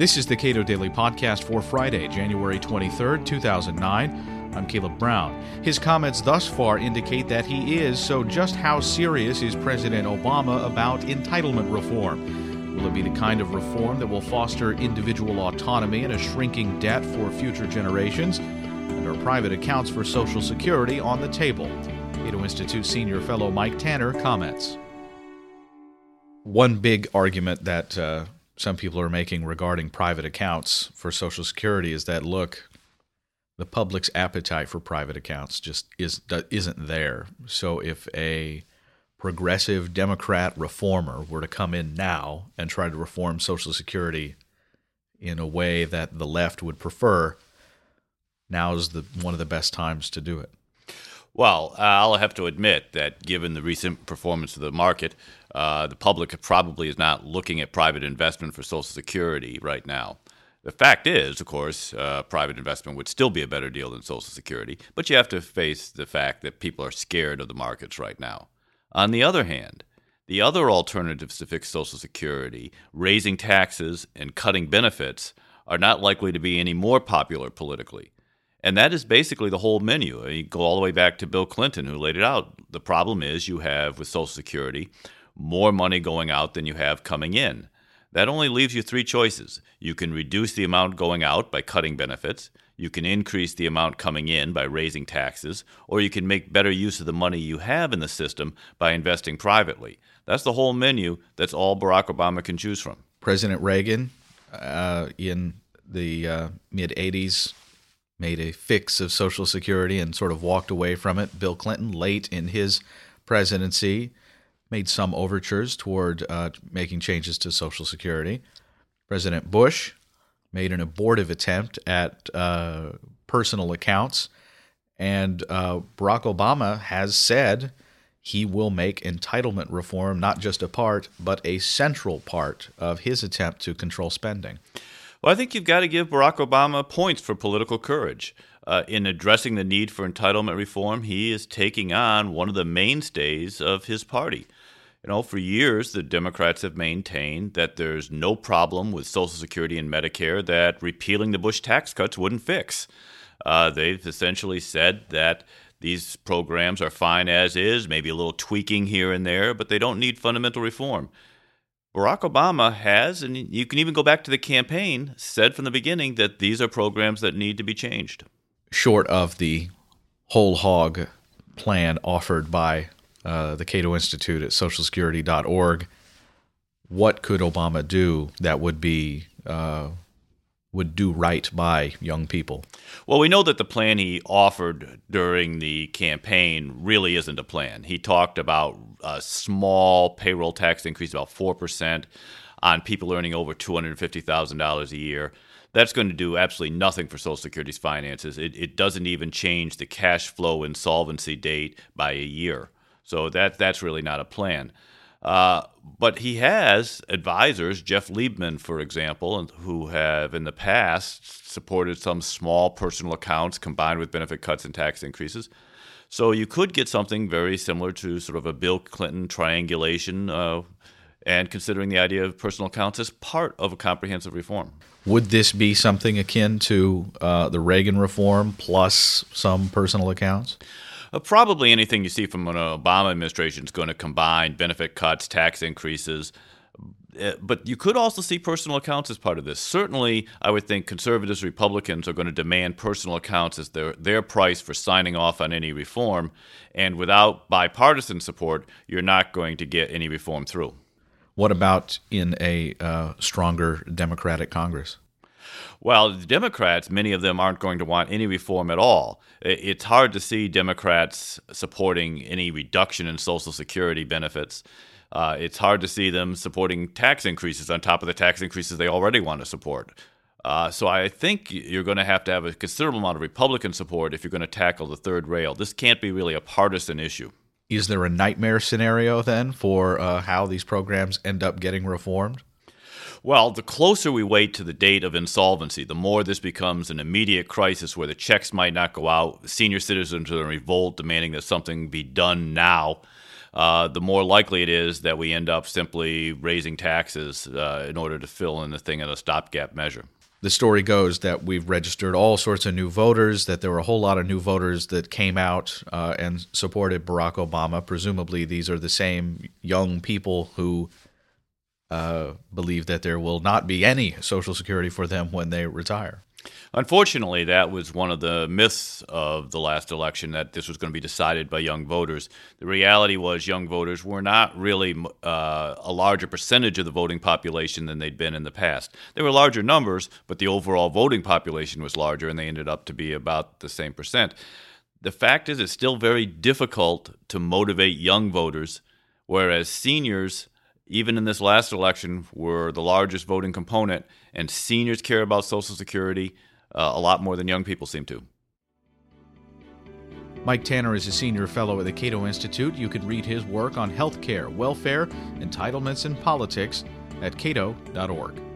This is the Cato Daily Podcast for Friday, January 23rd, 2009. I'm Caleb Brown. His comments thus far indicate that he is, so just how serious is President Obama about entitlement reform? Will it be the kind of reform that will foster individual autonomy and a shrinking debt for future generations? And are private accounts for Social Security on the table? Cato Institute senior fellow Mike Tanner comments. One big argument that uh, some people are making regarding private accounts for Social Security is that look, the public's appetite for private accounts just is isn't there. So if a progressive Democrat reformer were to come in now and try to reform Social Security in a way that the left would prefer, now's the one of the best times to do it. Well, uh, I'll have to admit that given the recent performance of the market, uh, the public probably is not looking at private investment for Social Security right now. The fact is, of course, uh, private investment would still be a better deal than Social Security, but you have to face the fact that people are scared of the markets right now. On the other hand, the other alternatives to fix Social Security, raising taxes and cutting benefits, are not likely to be any more popular politically. And that is basically the whole menu. You go all the way back to Bill Clinton, who laid it out. The problem is you have with Social Security more money going out than you have coming in. That only leaves you three choices. You can reduce the amount going out by cutting benefits, you can increase the amount coming in by raising taxes, or you can make better use of the money you have in the system by investing privately. That's the whole menu. That's all Barack Obama can choose from. President Reagan uh, in the uh, mid 80s made a fix of Social Security and sort of walked away from it. Bill Clinton, late in his presidency, made some overtures toward uh, making changes to Social Security. President Bush made an abortive attempt at uh, personal accounts. And uh, Barack Obama has said he will make entitlement reform not just a part, but a central part of his attempt to control spending. Well, I think you've got to give Barack Obama points for political courage. Uh, in addressing the need for entitlement reform, he is taking on one of the mainstays of his party. You know, for years, the Democrats have maintained that there's no problem with Social Security and Medicare that repealing the Bush tax cuts wouldn't fix. Uh, they've essentially said that these programs are fine as is, maybe a little tweaking here and there, but they don't need fundamental reform. Barack Obama has, and you can even go back to the campaign, said from the beginning that these are programs that need to be changed. Short of the whole hog plan offered by uh, the Cato Institute at socialsecurity.org, what could Obama do that would be uh, would do right by young people? Well, we know that the plan he offered during the campaign really isn't a plan. He talked about a small payroll tax increase, about 4% on people earning over $250,000 a year. That's going to do absolutely nothing for Social Security's finances. It, it doesn't even change the cash flow insolvency date by a year. So that that's really not a plan. Uh, but he has advisors, Jeff Liebman, for example, who have in the past supported some small personal accounts combined with benefit cuts and tax increases. So you could get something very similar to sort of a Bill Clinton triangulation, uh, and considering the idea of personal accounts as part of a comprehensive reform. Would this be something akin to uh, the Reagan reform plus some personal accounts? Uh, probably anything you see from an Obama administration is going to combine benefit cuts, tax increases. Uh, but you could also see personal accounts as part of this. Certainly, I would think conservatives, Republicans are going to demand personal accounts as their their price for signing off on any reform. And without bipartisan support, you're not going to get any reform through. What about in a uh, stronger Democratic Congress? Well, the Democrats, many of them aren't going to want any reform at all. It's hard to see Democrats supporting any reduction in Social Security benefits. Uh, it's hard to see them supporting tax increases on top of the tax increases they already want to support. Uh, so I think you're going to have to have a considerable amount of Republican support if you're going to tackle the third rail. This can't be really a partisan issue. Is there a nightmare scenario then for uh, how these programs end up getting reformed? Well, the closer we wait to the date of insolvency, the more this becomes an immediate crisis where the checks might not go out. Senior citizens are in revolt demanding that something be done now. uh, the more likely it is that we end up simply raising taxes uh, in order to fill in the thing in a stopgap measure. The story goes that we've registered all sorts of new voters, that there were a whole lot of new voters that came out uh, and supported Barack Obama. Presumably, these are the same young people who uh, believe that there will not be any Social Security for them when they retire. Unfortunately, that was one of the myths of the last election that this was going to be decided by young voters. The reality was, young voters were not really uh, a larger percentage of the voting population than they'd been in the past. They were larger numbers, but the overall voting population was larger, and they ended up to be about the same percent. The fact is, it's still very difficult to motivate young voters, whereas seniors even in this last election, were the largest voting component, and seniors care about Social Security uh, a lot more than young people seem to. Mike Tanner is a senior fellow at the Cato Institute. You can read his work on health care, welfare, entitlements, and politics at cato.org.